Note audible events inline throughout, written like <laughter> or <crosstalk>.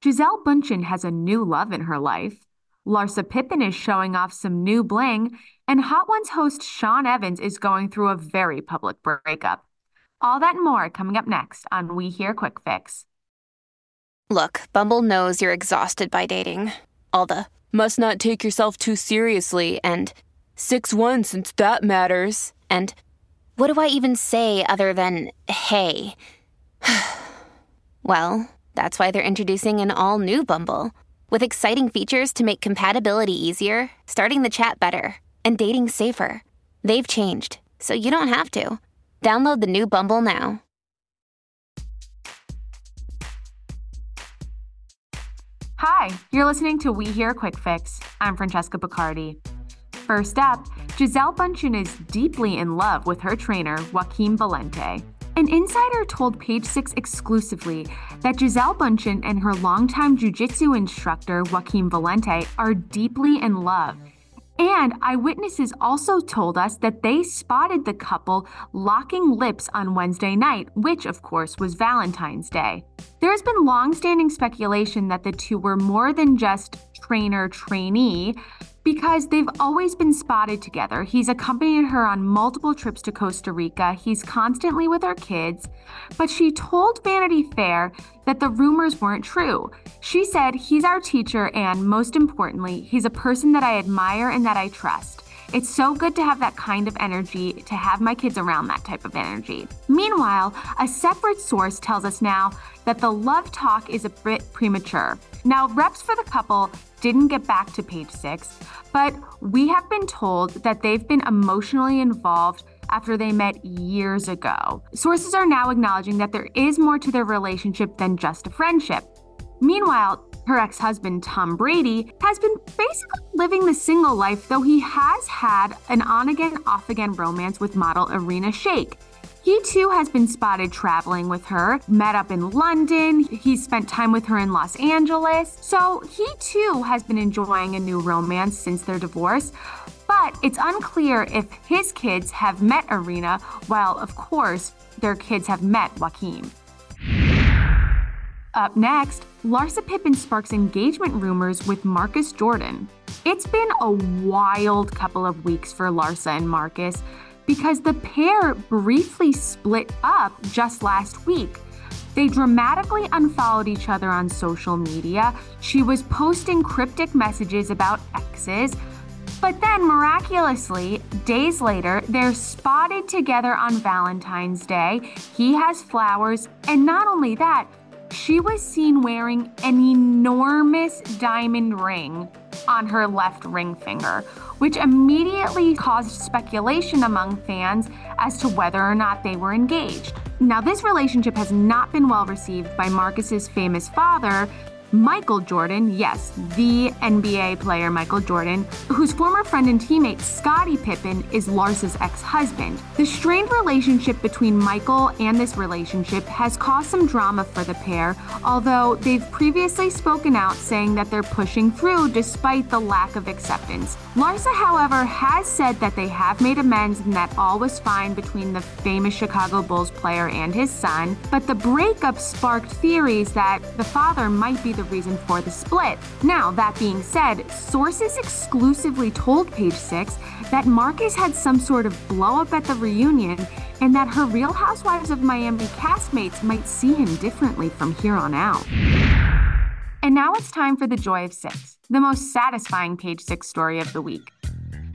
Gisele Bündchen has a new love in her life. Larsa Pippen is showing off some new bling, and Hot Ones host Sean Evans is going through a very public breakup. All that and more coming up next on We Hear Quick Fix. Look, Bumble knows you're exhausted by dating. All the must not take yourself too seriously and 6 1 since that matters. And what do I even say other than hey? <sighs> well, that's why they're introducing an all new Bumble with exciting features to make compatibility easier, starting the chat better, and dating safer. They've changed, so you don't have to. Download the new Bumble now. Hi, you're listening to We Hear Quick Fix. I'm Francesca Bacardi. First up, Gisele Bündchen is deeply in love with her trainer, Joaquim Valente. An insider told Page Six exclusively that Gisele Bündchen and her longtime jiu-jitsu instructor, Joaquim Valente, are deeply in love and eyewitnesses also told us that they spotted the couple locking lips on Wednesday night, which, of course, was Valentine's Day. There's been long standing speculation that the two were more than just trainer trainee because they've always been spotted together. He's accompanied her on multiple trips to Costa Rica. He's constantly with her kids. But she told Vanity Fair that the rumors weren't true. She said, He's our teacher, and most importantly, he's a person that I admire and that I trust. It's so good to have that kind of energy, to have my kids around that type of energy. Meanwhile, a separate source tells us now that the love talk is a bit premature. Now, reps for the couple didn't get back to page six, but we have been told that they've been emotionally involved after they met years ago. Sources are now acknowledging that there is more to their relationship than just a friendship. Meanwhile, her ex husband, Tom Brady, has been basically living the single life, though he has had an on again, off again romance with model Irina Shayk. He too has been spotted traveling with her, met up in London. He's spent time with her in Los Angeles. So he too has been enjoying a new romance since their divorce. But it's unclear if his kids have met Irina, while, of course, their kids have met Joaquim. Up next, Larsa Pippen sparks engagement rumors with Marcus Jordan. It's been a wild couple of weeks for Larsa and Marcus because the pair briefly split up just last week. They dramatically unfollowed each other on social media. She was posting cryptic messages about exes. But then, miraculously, days later, they're spotted together on Valentine's Day. He has flowers, and not only that, she was seen wearing an enormous diamond ring on her left ring finger, which immediately caused speculation among fans as to whether or not they were engaged. Now, this relationship has not been well received by Marcus's famous father, Michael Jordan, yes, the NBA player Michael Jordan, whose former friend and teammate Scottie Pippen is Larsa's ex husband. The strained relationship between Michael and this relationship has caused some drama for the pair, although they've previously spoken out saying that they're pushing through despite the lack of acceptance. Larsa, however, has said that they have made amends and that all was fine between the famous Chicago Bulls player and his son, but the breakup sparked theories that the father might be the reason for the split. Now, that being said, sources exclusively told Page Six that Marcus had some sort of blow up at the reunion and that her Real Housewives of Miami castmates might see him differently from here on out. And now it's time for the Joy of Six, the most satisfying Page Six story of the week.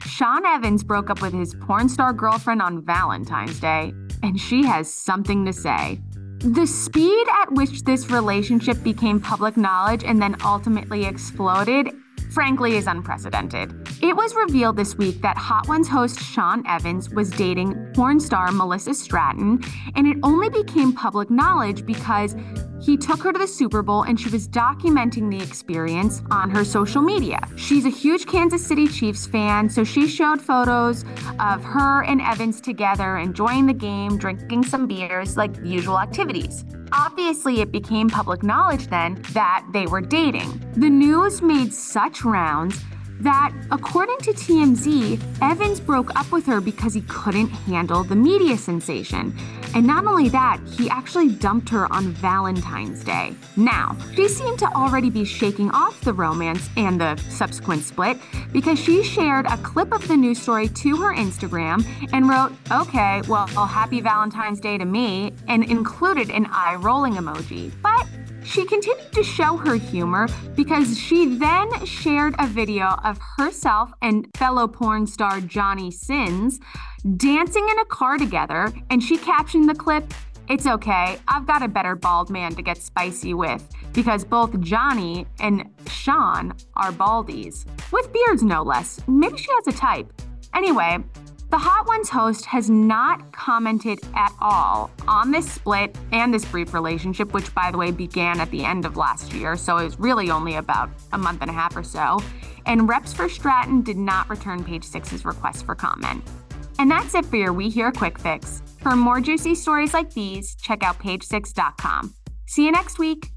Sean Evans broke up with his porn star girlfriend on Valentine's Day, and she has something to say. The speed at which this relationship became public knowledge and then ultimately exploded frankly is unprecedented. It was revealed this week that Hot Ones host Sean Evans was dating porn star Melissa Stratton, and it only became public knowledge because he took her to the Super Bowl and she was documenting the experience on her social media. She's a huge Kansas City Chiefs fan, so she showed photos of her and Evans together enjoying the game, drinking some beers, like usual activities. Obviously, it became public knowledge then that they were dating. The news made such rounds that, according to TMZ, Evans broke up with her because he couldn't handle the media sensation. And not only that, he actually dumped her on Valentine's Day. Now, she seemed to already be shaking off the romance and the subsequent split because she shared a clip of the news story to her Instagram and wrote, Okay, well, happy Valentine's Day to me, and included an eye rolling emoji. But she continued to show her humor because she then shared a video of herself and fellow porn star Johnny Sins dancing in a car together, and she captioned the clip, It's okay, I've got a better bald man to get spicy with, because both Johnny and Sean are baldies, with beards no less. Maybe she has a type. Anyway, the Hot Ones host has not commented at all on this split and this brief relationship, which, by the way, began at the end of last year, so it was really only about a month and a half or so. And reps for Stratton did not return page six's request for comment. And that's it for your We Hear Quick Fix. For more juicy stories like these, check out page6.com. See you next week.